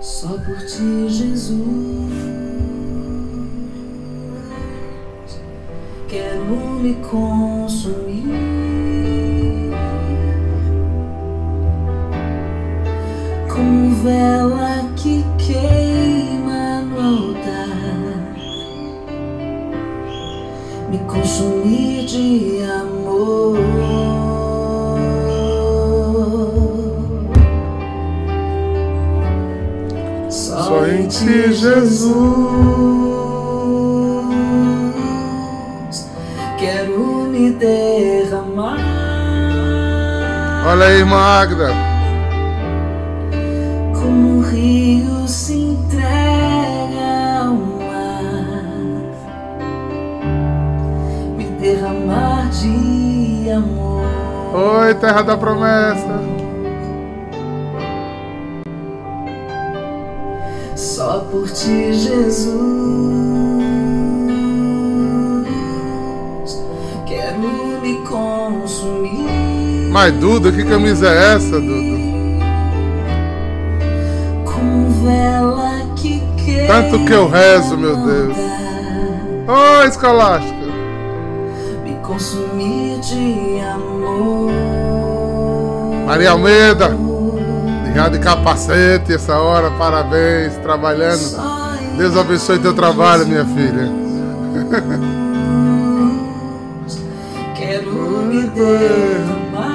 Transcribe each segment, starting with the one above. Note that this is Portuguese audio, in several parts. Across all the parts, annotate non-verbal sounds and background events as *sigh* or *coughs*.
Só por ti, Jesus. Quero me consumir. Como vela que queima no altar. Me consumir de amor. Ti, Jesus. Quero me derramar. Olha aí, irmã Agda. Como um rio se entrega ao mar. Me derramar de amor. Oi, terra da promessa. Só por ti, Jesus. Quero me consumir. Mas Duda, que camisa é essa, Duda? Como vela que queima. Tanto que eu rezo, meu Deus. Oi, escolástica. Me consumir de amor. Maria Almeida. Ligado de capacete essa hora, parabéns, trabalhando. Deus abençoe teu trabalho, minha filha. *laughs* Quero me derramar.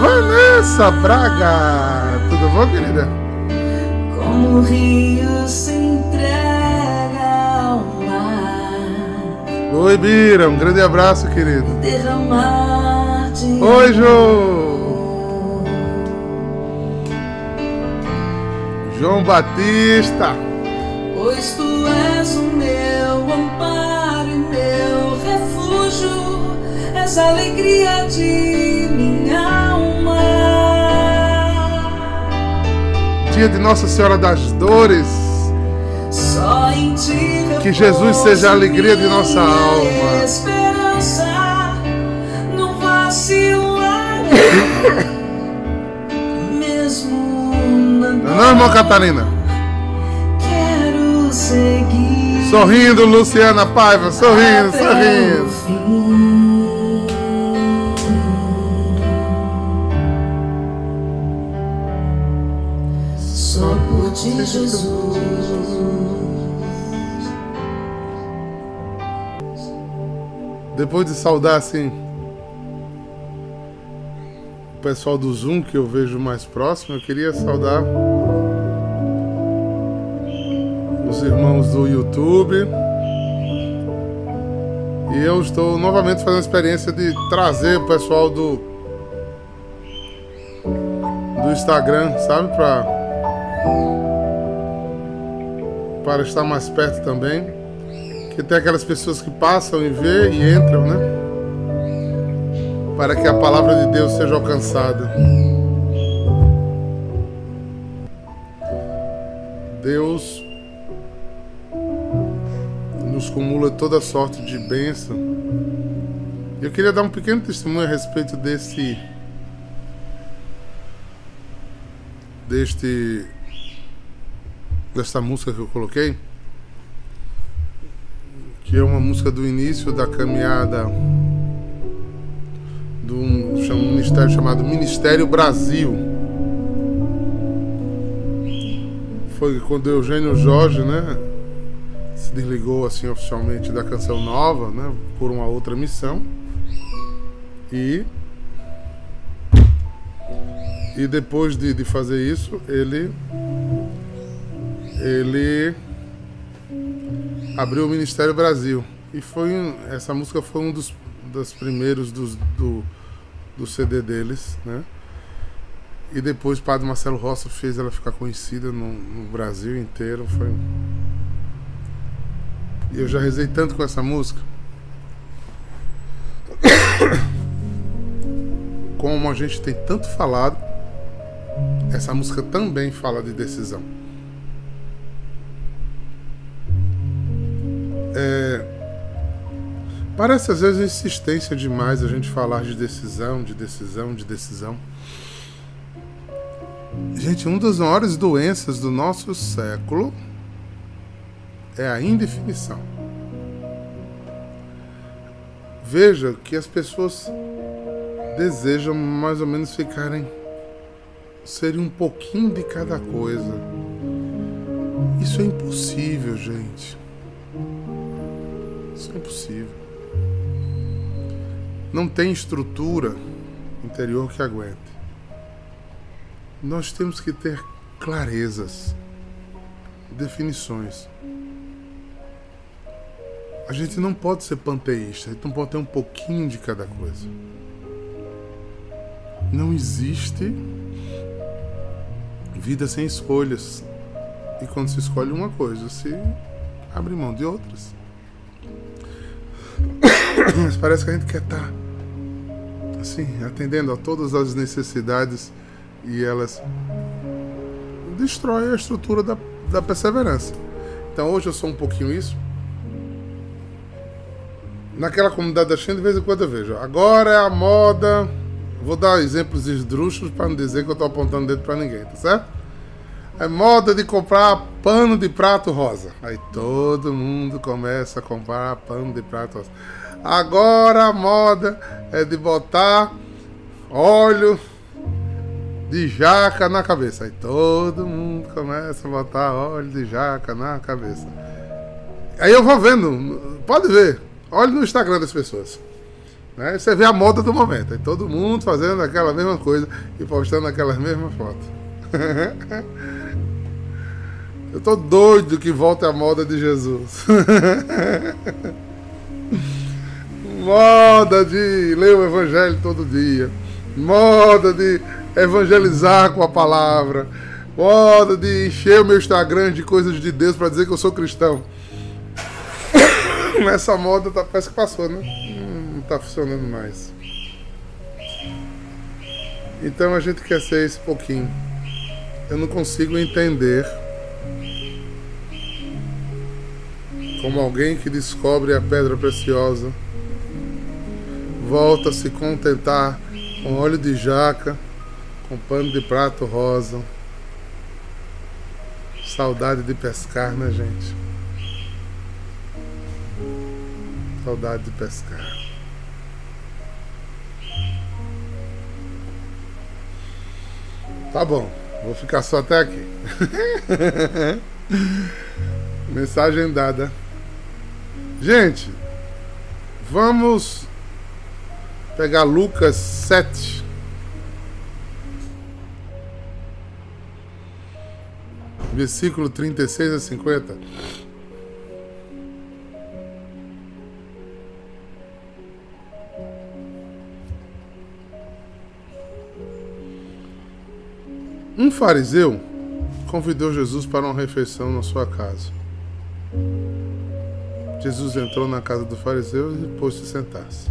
Vanessa Braga. Tudo bom, querida? Como o rio se entrega ao mar. Oi, Bira. Um grande abraço, querido. Derramar de Oi, Jô. João Batista. Pois tu és o meu amparo e meu refúgio, és a alegria de minha alma. Dia de Nossa Senhora das Dores. Só em ti Que Jesus seja a alegria de nossa alma. Esperança não vacilar. *coughs* Não, irmã Catarina? Quero seguir. Sorrindo, Luciana Paiva. Sorrindo, sorrindo. Só por ti, Jesus. Depois de saudar assim o pessoal do Zoom que eu vejo mais próximo, eu queria saudar irmãos do YouTube. E eu estou novamente fazendo a experiência de trazer o pessoal do do Instagram, sabe, para para estar mais perto também. Que tem aquelas pessoas que passam e vê e entram, né? Para que a palavra de Deus seja alcançada. Deus cumula toda sorte de bênção. Eu queria dar um pequeno testemunho a respeito desse deste desta música que eu coloquei que é uma música do início da caminhada do um ministério chamado Ministério Brasil. Foi quando Eugênio Jorge, né, se desligou assim oficialmente da Canção Nova, né, por uma outra missão. E e depois de, de fazer isso, ele ele abriu o Ministério Brasil. E foi essa música foi um dos, dos primeiros dos, do, do CD deles, né? E depois o Padre Marcelo Rossi fez ela ficar conhecida no, no Brasil inteiro. Foi... Eu já rezei tanto com essa música. Como a gente tem tanto falado, essa música também fala de decisão. É, parece às vezes insistência demais a gente falar de decisão, de decisão, de decisão. Gente, uma das maiores doenças do nosso século é a indefinição. Veja que as pessoas desejam mais ou menos ficarem serem um pouquinho de cada coisa. Isso é impossível, gente. Isso é impossível. Não tem estrutura interior que aguente. Nós temos que ter clarezas, definições. A gente não pode ser panteísta, a gente não pode ter um pouquinho de cada coisa. Não existe vida sem escolhas. E quando se escolhe uma coisa, se abre mão de outras. *coughs* Mas parece que a gente quer estar tá, assim, atendendo a todas as necessidades e elas destroem a estrutura da, da perseverança. Então hoje eu sou um pouquinho isso. Naquela comunidade da China, de vez em quando eu vejo. Agora é a moda. Vou dar exemplos esdrúxulos para não dizer que eu estou apontando dedo para ninguém, tá certo? É moda de comprar pano de prato rosa. Aí todo mundo começa a comprar pano de prato rosa. Agora a moda é de botar óleo de jaca na cabeça. Aí todo mundo começa a botar óleo de jaca na cabeça. Aí eu vou vendo, pode ver, olhe no Instagram das pessoas. Né? Você vê a moda do momento. Aí todo mundo fazendo aquela mesma coisa e postando aquelas mesmas fotos. *laughs* eu tô doido que volte a moda de Jesus. *laughs* moda de ler o evangelho todo dia, moda de evangelizar com a palavra, moda de encher o meu Instagram de coisas de Deus para dizer que eu sou cristão. Essa moda tá, parece que passou, né? Não tá funcionando mais. Então a gente quer ser esse pouquinho. Eu não consigo entender como alguém que descobre a pedra preciosa volta a se contentar com óleo de jaca, com pano de prato rosa. Saudade de pescar, né, gente? Saudade de pescar. Tá bom, vou ficar só até aqui. *laughs* Mensagem dada. Gente, vamos pegar Lucas 7. Versículo 36 a 50. Fariseu convidou Jesus para uma refeição na sua casa. Jesus entrou na casa do fariseu e pôs-se sentar-se.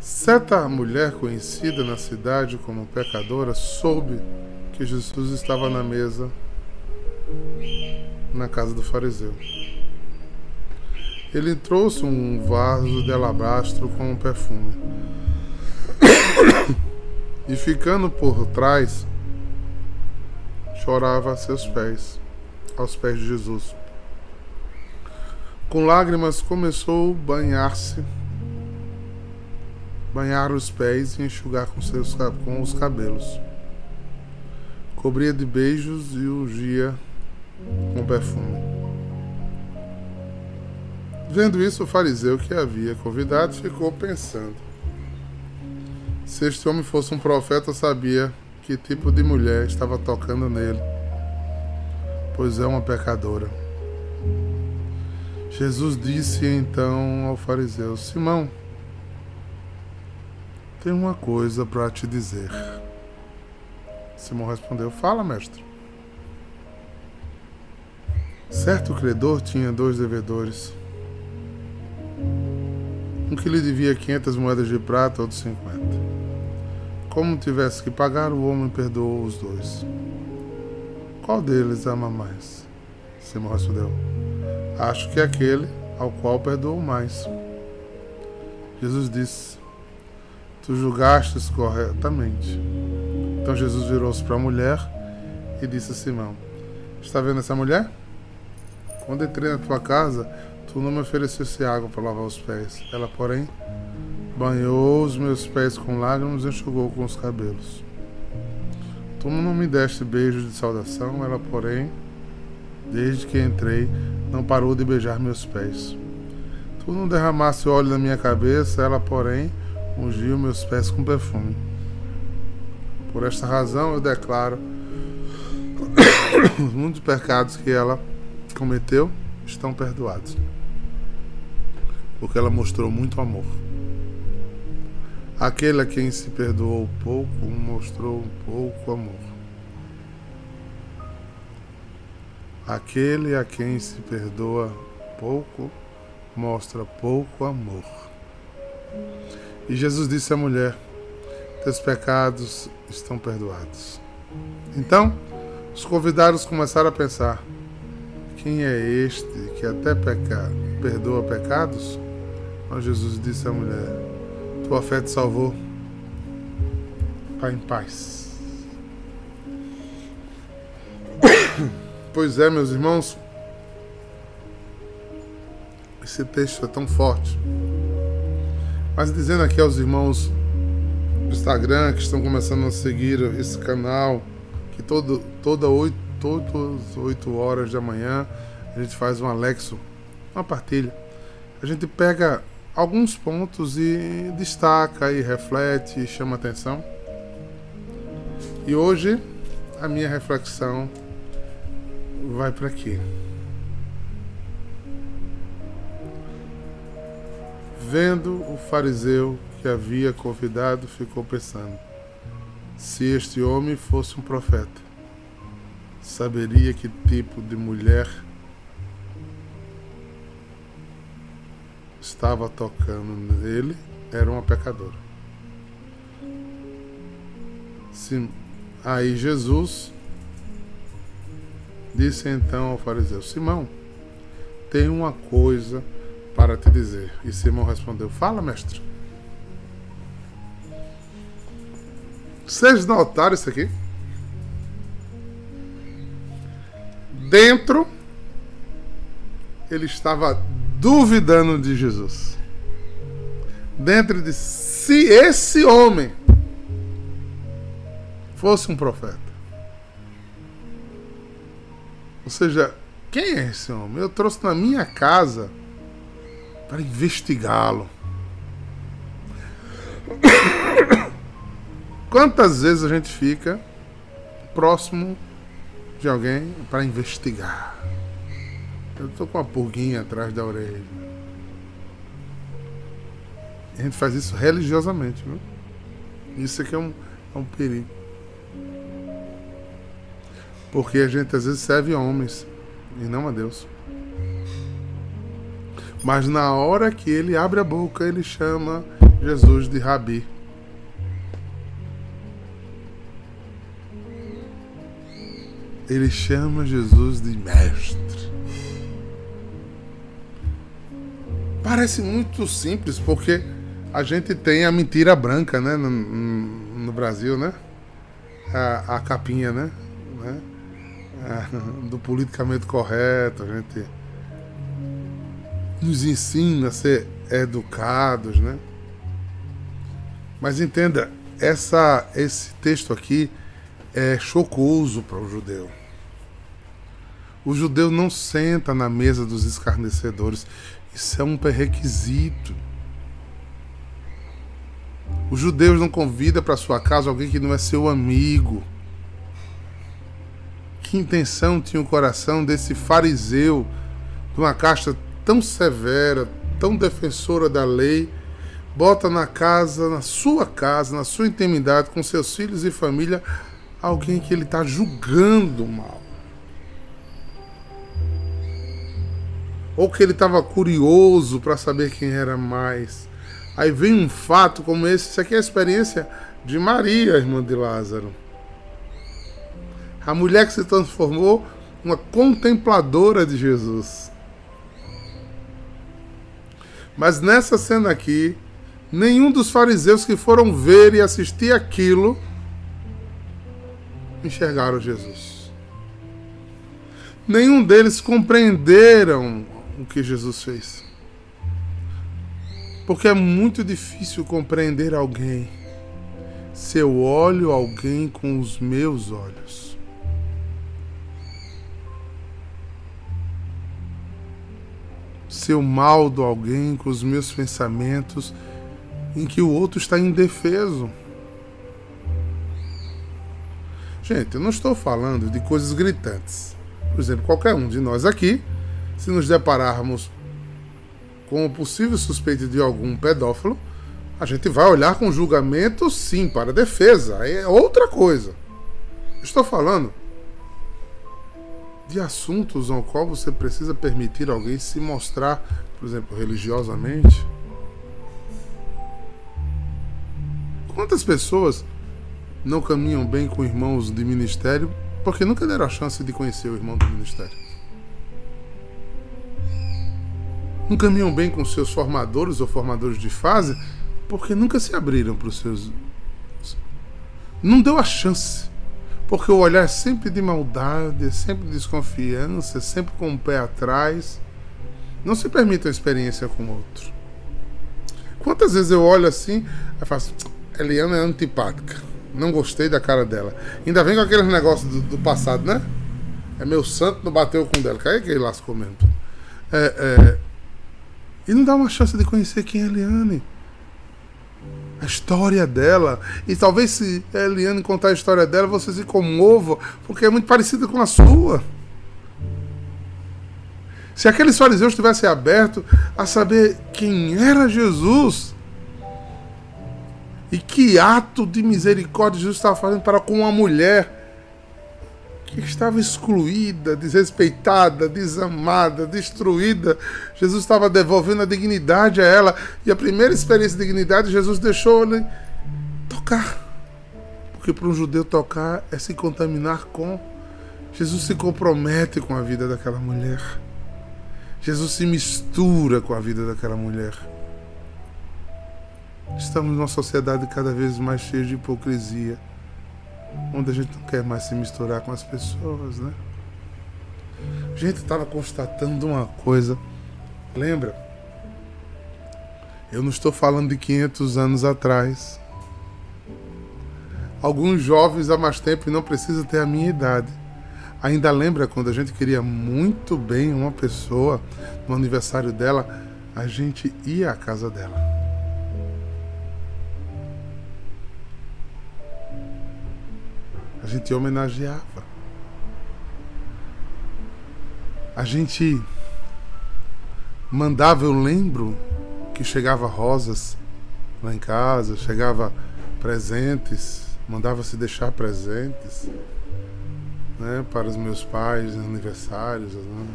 Certa mulher conhecida na cidade como pecadora soube que Jesus estava na mesa na casa do fariseu. Ele trouxe um vaso de alabastro com um perfume. *coughs* e ficando por trás, chorava a seus pés, aos pés de Jesus. Com lágrimas começou a banhar-se banhar os pés e enxugar com, seus, com os cabelos. Cobria de beijos e ungia com perfume. Vendo isso, o fariseu que havia convidado ficou pensando. Se este homem fosse um profeta, sabia que tipo de mulher estava tocando nele, pois é uma pecadora. Jesus disse então ao fariseu: Simão, tenho uma coisa para te dizer. Simão respondeu: Fala, mestre. Certo credor tinha dois devedores. Um que lhe devia 500 moedas de prata, outro 50. Como tivesse que pagar, o homem perdoou os dois. Qual deles ama mais? Simão respondeu: Acho que é aquele ao qual perdoou mais. Jesus disse: Tu julgastes corretamente. Então Jesus virou-se para a mulher e disse a Simão: Está vendo essa mulher? Quando entrei na tua casa, tu não me oferecesse água para lavar os pés. Ela, porém, banhou os meus pés com lágrimas e enxugou com os cabelos. Tu não me deste beijo de saudação, ela, porém, desde que entrei, não parou de beijar meus pés. Tu não derramaste óleo na minha cabeça, ela, porém, ungiu meus pés com perfume. Por esta razão eu declaro *coughs* os muitos pecados que ela cometeu estão perdoados. Porque ela mostrou muito amor. Aquele a quem se perdoou pouco mostrou pouco amor. Aquele a quem se perdoa pouco mostra pouco amor. E Jesus disse à mulher: Teus pecados estão perdoados. Então, os convidados começaram a pensar: Quem é este que até pecar perdoa pecados? Mas Jesus disse à mulher: tua fé te salvou. Vá em paz. *coughs* Pois é, meus irmãos. Esse texto é tão forte. Mas dizendo aqui aos irmãos do Instagram que estão começando a seguir esse canal, que todo, toda oito, todas oito horas da manhã a gente faz um Alexo, uma partilha. A gente pega alguns pontos e destaca e reflete e chama atenção. E hoje a minha reflexão vai para aqui. Vendo o fariseu que havia convidado, ficou pensando: se este homem fosse um profeta, saberia que tipo de mulher estava tocando nele era uma pecadora. Sim. Aí Jesus disse então ao fariseu: Simão, tenho uma coisa para te dizer. E Simão respondeu: Fala, mestre. Vocês notaram isso aqui? Dentro, ele estava duvidando de Jesus. Dentro de se esse homem fosse um profeta. Ou seja, quem é esse homem? Eu trouxe na minha casa para investigá-lo. *coughs* Quantas vezes a gente fica próximo de alguém para investigar? Eu tô com uma pulguinha atrás da orelha. A gente faz isso religiosamente, viu? Isso aqui é um, é um perigo. Porque a gente às vezes serve homens e não a Deus. Mas na hora que ele abre a boca, ele chama Jesus de Rabi. Ele chama Jesus de mestre. Parece muito simples, porque a gente tem a mentira branca, né? No, no Brasil, né? A, a capinha, né? né? A, do politicamente correto, a gente nos ensina a ser educados, né? Mas entenda, essa, esse texto aqui é chocoso para o judeu. O judeu não senta na mesa dos escarnecedores. Isso é um pré-requisito. Os judeus não convidam para sua casa alguém que não é seu amigo. Que intenção tinha o coração desse fariseu de uma casta tão severa, tão defensora da lei, bota na casa, na sua casa, na sua intimidade, com seus filhos e família, alguém que ele está julgando mal. Ou que ele estava curioso para saber quem era mais. Aí vem um fato como esse, isso aqui é a experiência de Maria, irmã de Lázaro. A mulher que se transformou uma contempladora de Jesus. Mas nessa cena aqui, nenhum dos fariseus que foram ver e assistir aquilo enxergaram Jesus. Nenhum deles compreenderam o que Jesus fez. Porque é muito difícil compreender alguém se eu olho alguém com os meus olhos. Se eu maldo alguém com os meus pensamentos em que o outro está indefeso. Gente, eu não estou falando de coisas gritantes. Por exemplo, qualquer um de nós aqui, se nos depararmos com o possível suspeito de algum pedófilo, a gente vai olhar com julgamento, sim, para defesa. É outra coisa. Estou falando de assuntos ao qual você precisa permitir alguém se mostrar, por exemplo, religiosamente. Quantas pessoas não caminham bem com irmãos de ministério porque nunca deram a chance de conhecer o irmão do ministério? Não caminham bem com seus formadores ou formadores de fase porque nunca se abriram para os seus. Não deu a chance. Porque o olhar é sempre de maldade, é sempre de desconfiança, é sempre com o pé atrás. Não se permite a experiência com o outro. Quantas vezes eu olho assim e faço. Eliana é antipática. Não gostei da cara dela. Ainda vem com aqueles negócios do, do passado, né? É meu santo não bateu com dela. Cai que ele lascou mesmo. É, é... E não dá uma chance de conhecer quem é Eliane a história dela. E talvez se a Eliane contar a história dela, você se comova, porque é muito parecida com a sua. Se aqueles fariseus tivessem aberto a saber quem era Jesus e que ato de misericórdia Jesus estava fazendo para com uma mulher que estava excluída, desrespeitada, desamada, destruída. Jesus estava devolvendo a dignidade a ela. E a primeira experiência de dignidade, Jesus deixou ele tocar. Porque para um judeu tocar é se contaminar com. Jesus se compromete com a vida daquela mulher. Jesus se mistura com a vida daquela mulher. Estamos numa sociedade cada vez mais cheia de hipocrisia onde a gente não quer mais se misturar com as pessoas, né? A gente estava constatando uma coisa. Lembra? Eu não estou falando de 500 anos atrás. Alguns jovens há mais tempo e não precisa ter a minha idade. Ainda lembra quando a gente queria muito bem uma pessoa no aniversário dela, a gente ia à casa dela. A gente homenageava. A gente mandava, eu lembro que chegava rosas lá em casa, chegava presentes, mandava se deixar presentes, né, para os meus pais, aniversários, né?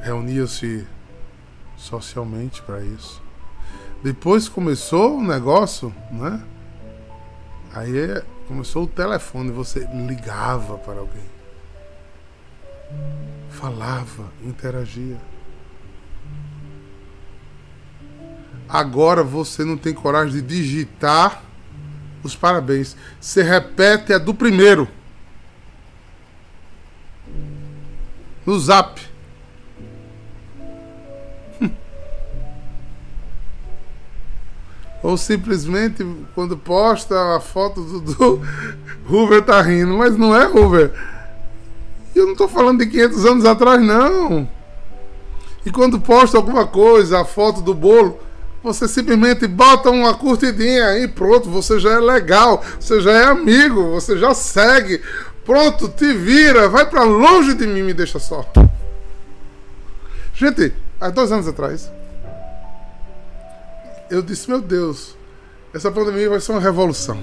reunia-se socialmente para isso. Depois começou o negócio, né? Aí é Começou o telefone, você ligava para alguém. Falava, interagia. Agora você não tem coragem de digitar os parabéns. Você repete a do primeiro. No zap. Ou simplesmente quando posta a foto do, do Hoover tá rindo, mas não é Hoover. Eu não estou falando de 500 anos atrás, não. E quando posta alguma coisa, a foto do bolo, você simplesmente bota uma curtidinha e pronto, você já é legal, você já é amigo, você já segue. Pronto, te vira, vai para longe de mim, me deixa só. Gente, há dois anos atrás, eu disse, meu Deus, essa pandemia vai ser uma revolução.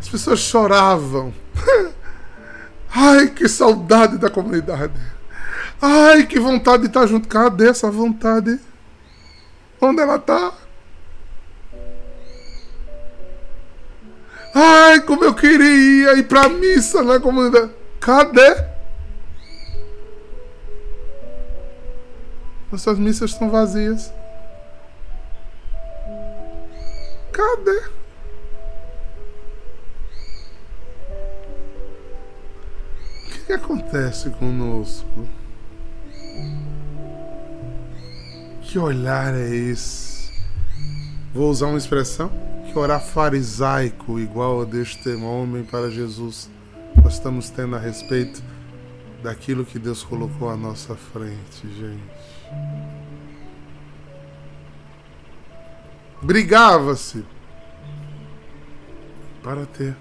As pessoas choravam. *laughs* Ai, que saudade da comunidade. Ai, que vontade de estar junto. Cadê essa vontade? Onde ela está? Ai, como eu queria ir para a missa na comunidade. Cadê? Nossas missas estão vazias. Cadê? O que, que acontece conosco? Que olhar é esse? Vou usar uma expressão que orar farisaico igual a deste homem para Jesus nós estamos tendo a respeito daquilo que Deus colocou à nossa frente, gente. Brigava-se para ter.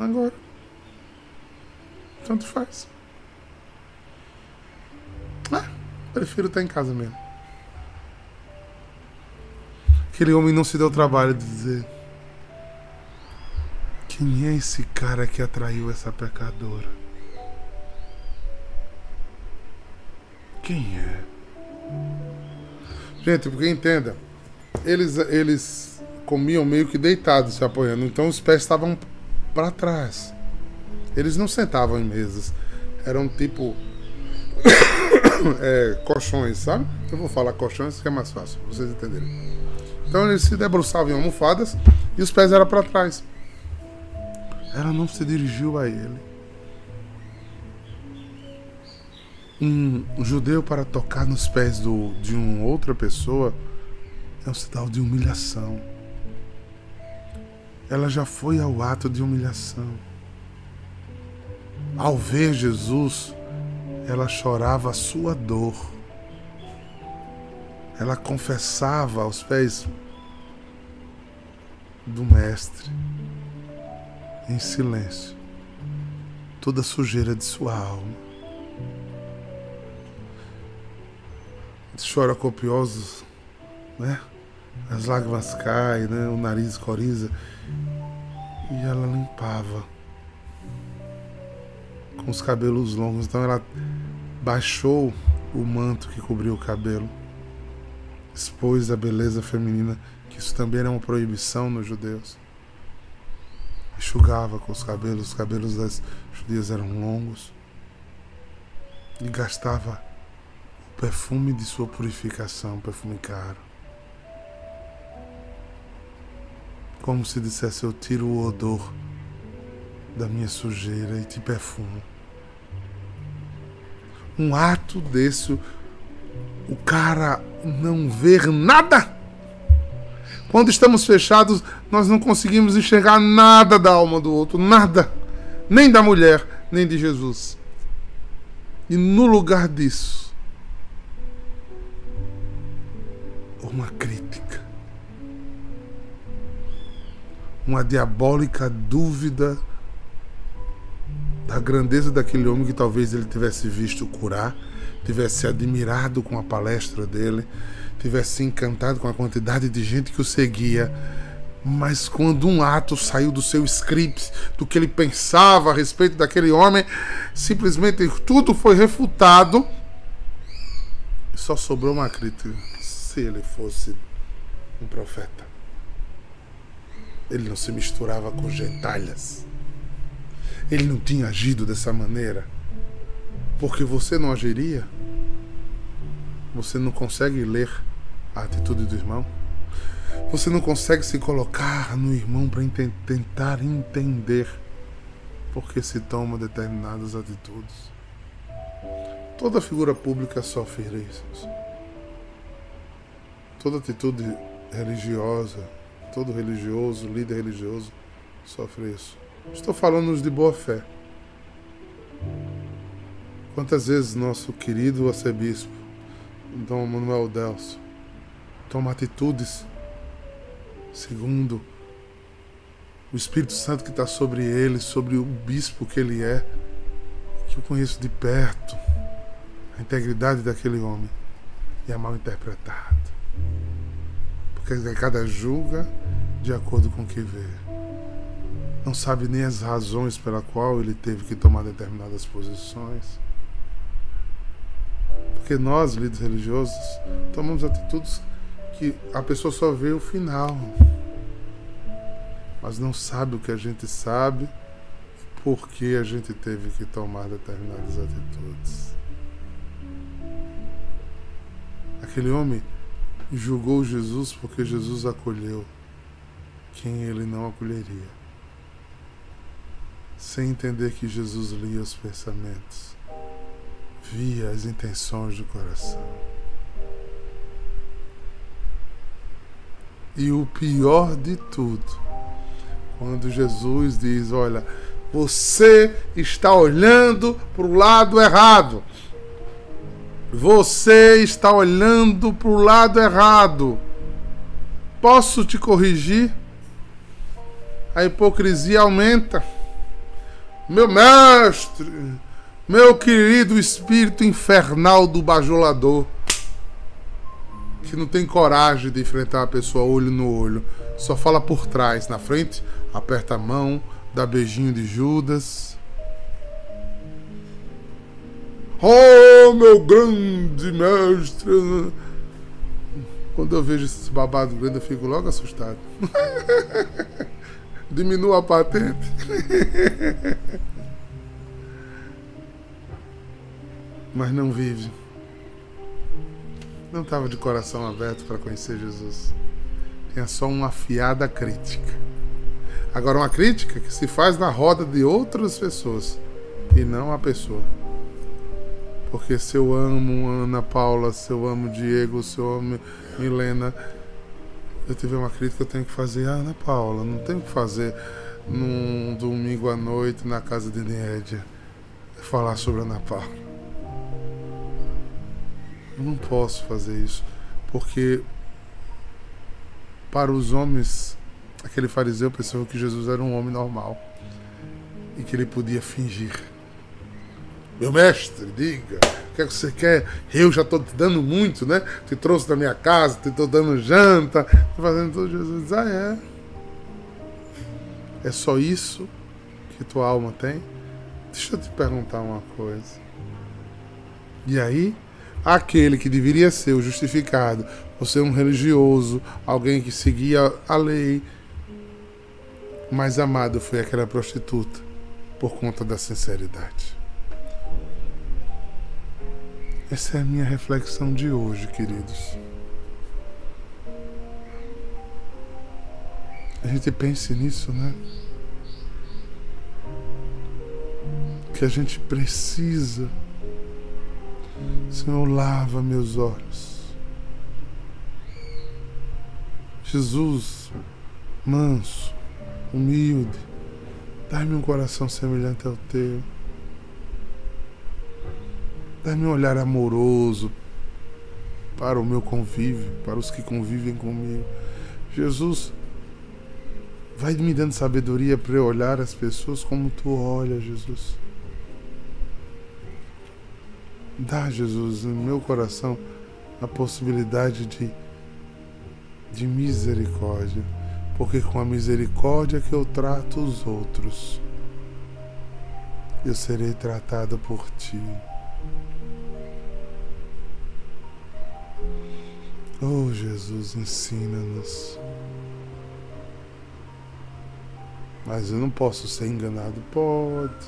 Agora, tanto faz. Ah, prefiro estar em casa mesmo. Aquele homem não se deu o trabalho de dizer: Quem é esse cara que atraiu essa pecadora? Quem é? Gente, porque entenda, eles, eles comiam meio que deitados, se apoiando, então os pés estavam para trás. Eles não sentavam em mesas, eram tipo *coughs* é, colchões, sabe? Eu vou falar colchões que é mais fácil, vocês entenderem. Então eles se debruçavam em almofadas e os pés eram para trás. Ela não se dirigiu a ele. Um judeu para tocar nos pés do, de uma outra pessoa é um sinal de humilhação. Ela já foi ao ato de humilhação. Ao ver Jesus, ela chorava a sua dor ela confessava aos pés do Mestre, em silêncio, toda a sujeira de sua alma. Chora copiosos, né? As lágrimas caem, né? o nariz coriza. E ela limpava com os cabelos longos. Então ela baixou o manto que cobriu o cabelo expôs a beleza feminina, que isso também era uma proibição nos judeus. Enxugava com os cabelos, os cabelos das judias eram longos. E gastava perfume de sua purificação, perfume caro. Como se dissesse: Eu tiro o odor da minha sujeira e te perfumo. Um ato desse o cara não ver nada. Quando estamos fechados, nós não conseguimos enxergar nada da alma do outro, nada, nem da mulher, nem de Jesus. E no lugar disso, uma crítica, uma diabólica dúvida da grandeza daquele homem que talvez ele tivesse visto curar tivesse admirado com a palestra dele, tivesse encantado com a quantidade de gente que o seguia. Mas quando um ato saiu do seu script, do que ele pensava a respeito daquele homem, simplesmente tudo foi refutado. E só sobrou uma crítica. Se ele fosse um profeta, ele não se misturava com gentalhas. Ele não tinha agido dessa maneira. Porque você não agiria? Você não consegue ler a atitude do irmão? Você não consegue se colocar no irmão para tentar entender por que se toma determinadas atitudes? Toda figura pública sofre isso. Toda atitude religiosa, todo religioso, líder religioso, sofre isso. Estou falando de boa fé. Quantas vezes nosso querido arcebispo Dom Manuel Delcio toma atitudes segundo o Espírito Santo que está sobre ele, sobre o bispo que ele é, que eu conheço de perto, a integridade daquele homem e é mal interpretado. Cada julga de acordo com o que vê. Não sabe nem as razões pela qual ele teve que tomar determinadas posições. Porque nós, líderes religiosos, tomamos atitudes que a pessoa só vê o final, mas não sabe o que a gente sabe e por que a gente teve que tomar determinadas atitudes. Aquele homem julgou Jesus porque Jesus acolheu quem ele não acolheria. sem entender que Jesus lia os pensamentos, via as intenções do coração. E o pior de tudo, quando Jesus diz: Olha, você está olhando para o lado errado. Você está olhando para o lado errado. Posso te corrigir? A hipocrisia aumenta. Meu mestre, meu querido espírito infernal do bajulador, que não tem coragem de enfrentar a pessoa olho no olho, só fala por trás, na frente, aperta a mão, dá beijinho de Judas. Oh, meu grande mestre! Quando eu vejo esses babados grandes, eu fico logo assustado. *laughs* Diminua a patente. *laughs* Mas não vive. Não estava de coração aberto para conhecer Jesus. Tinha só uma afiada crítica. Agora, uma crítica que se faz na roda de outras pessoas e não a pessoa. Porque se eu amo Ana Paula, se eu amo Diego, se eu amo Milena, eu tiver uma crítica, eu tenho que fazer. Ah, Ana Paula, não tenho que fazer num domingo à noite na casa de Nédia falar sobre Ana Paula. Eu não posso fazer isso, porque para os homens, aquele fariseu pensou que Jesus era um homem normal e que ele podia fingir. Meu mestre, diga, o que, é que você quer? Eu já estou te dando muito, né? Te trouxe da minha casa, te estou dando janta, fazendo tudo. Jesus diz, ah, é? É só isso que tua alma tem? Deixa eu te perguntar uma coisa. E aí, aquele que deveria ser o justificado, por ser um religioso, alguém que seguia a lei, mais amado foi aquela prostituta por conta da sinceridade. Essa é a minha reflexão de hoje, queridos. A gente pense nisso, né? Que a gente precisa. Senhor, lava meus olhos. Jesus, manso, humilde, dá-me um coração semelhante ao teu. Dá-me um olhar amoroso para o meu convívio, para os que convivem comigo. Jesus, vai me dando sabedoria para eu olhar as pessoas como tu olhas, Jesus. Dá, Jesus, no meu coração a possibilidade de, de misericórdia, porque com a misericórdia que eu trato os outros, eu serei tratado por ti. Oh Jesus, ensina-nos. Mas eu não posso ser enganado. Pode.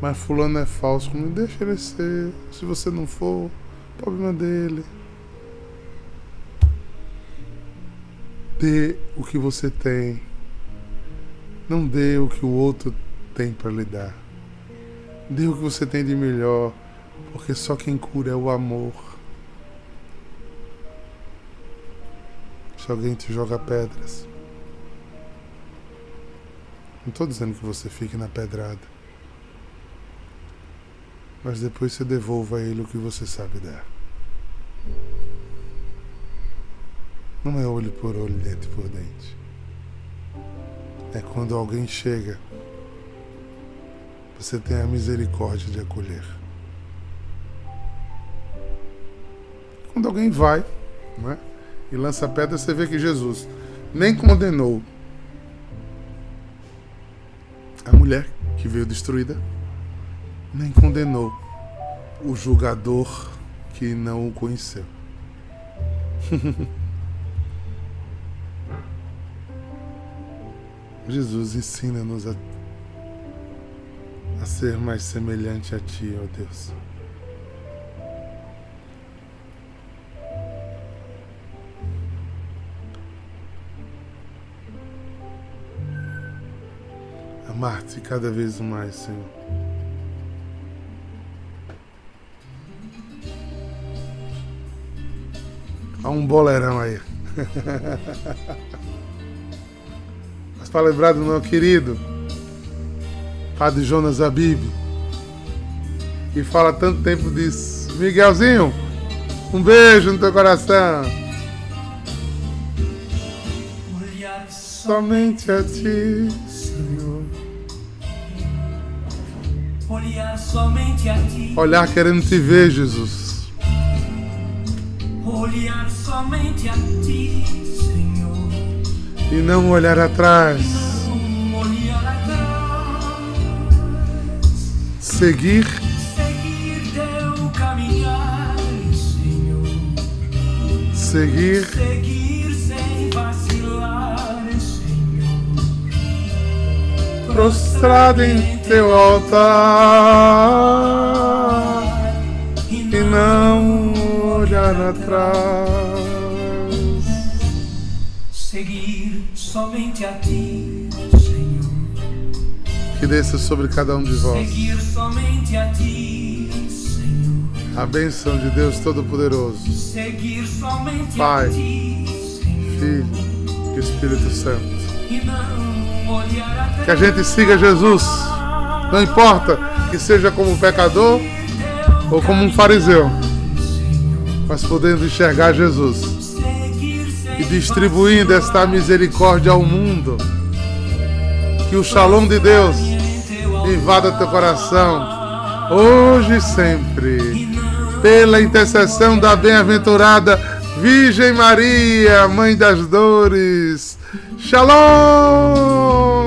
Mas fulano é falso. Não deixa ele ser. Se você não for, problema dele. Dê o que você tem. Não dê o que o outro tem para lhe dar. Dê o que você tem de melhor. Porque só quem cura é o amor. Se alguém te joga pedras. Não estou dizendo que você fique na pedrada. Mas depois você devolva a ele o que você sabe dar. Não é olho por olho, dente por dente. É quando alguém chega, você tem a misericórdia de acolher. Quando alguém vai, não é? E lança pedra, você vê que Jesus nem condenou a mulher que veio destruída, nem condenou o julgador que não o conheceu. *laughs* Jesus ensina-nos a, a ser mais semelhante a Ti, ó Deus. Amar-te cada vez mais, Senhor. Há um boleirão aí. *laughs* Mas para lembrar do meu querido Padre Jonas Abib, que fala tanto tempo disso. Miguelzinho, um beijo no teu coração. Olhar Somente a ti, olhar somente a ti, Olhar querendo te ver, Jesus. olhar somente a ti, Senhor. E não olhar atrás. Não olhar atrás, Seguir seguir teu caminhar, Senhor. seguir Seguir prostrado em teu altar e não olhar atrás. seguir somente a ti, Senhor. Que desça sobre cada um de vós Seguir somente a ti, Senhor. a bênção de Deus Todo-Poderoso, Seguir somente Pai, a ti, Senhor. Filho e Espírito Santo. E não. Que a gente siga Jesus, não importa que seja como pecador ou como um fariseu, mas podendo enxergar Jesus e distribuindo esta misericórdia ao mundo. Que o shalom de Deus invada teu coração, hoje e sempre, pela intercessão da bem-aventurada Virgem Maria, Mãe das Dores. Shalom!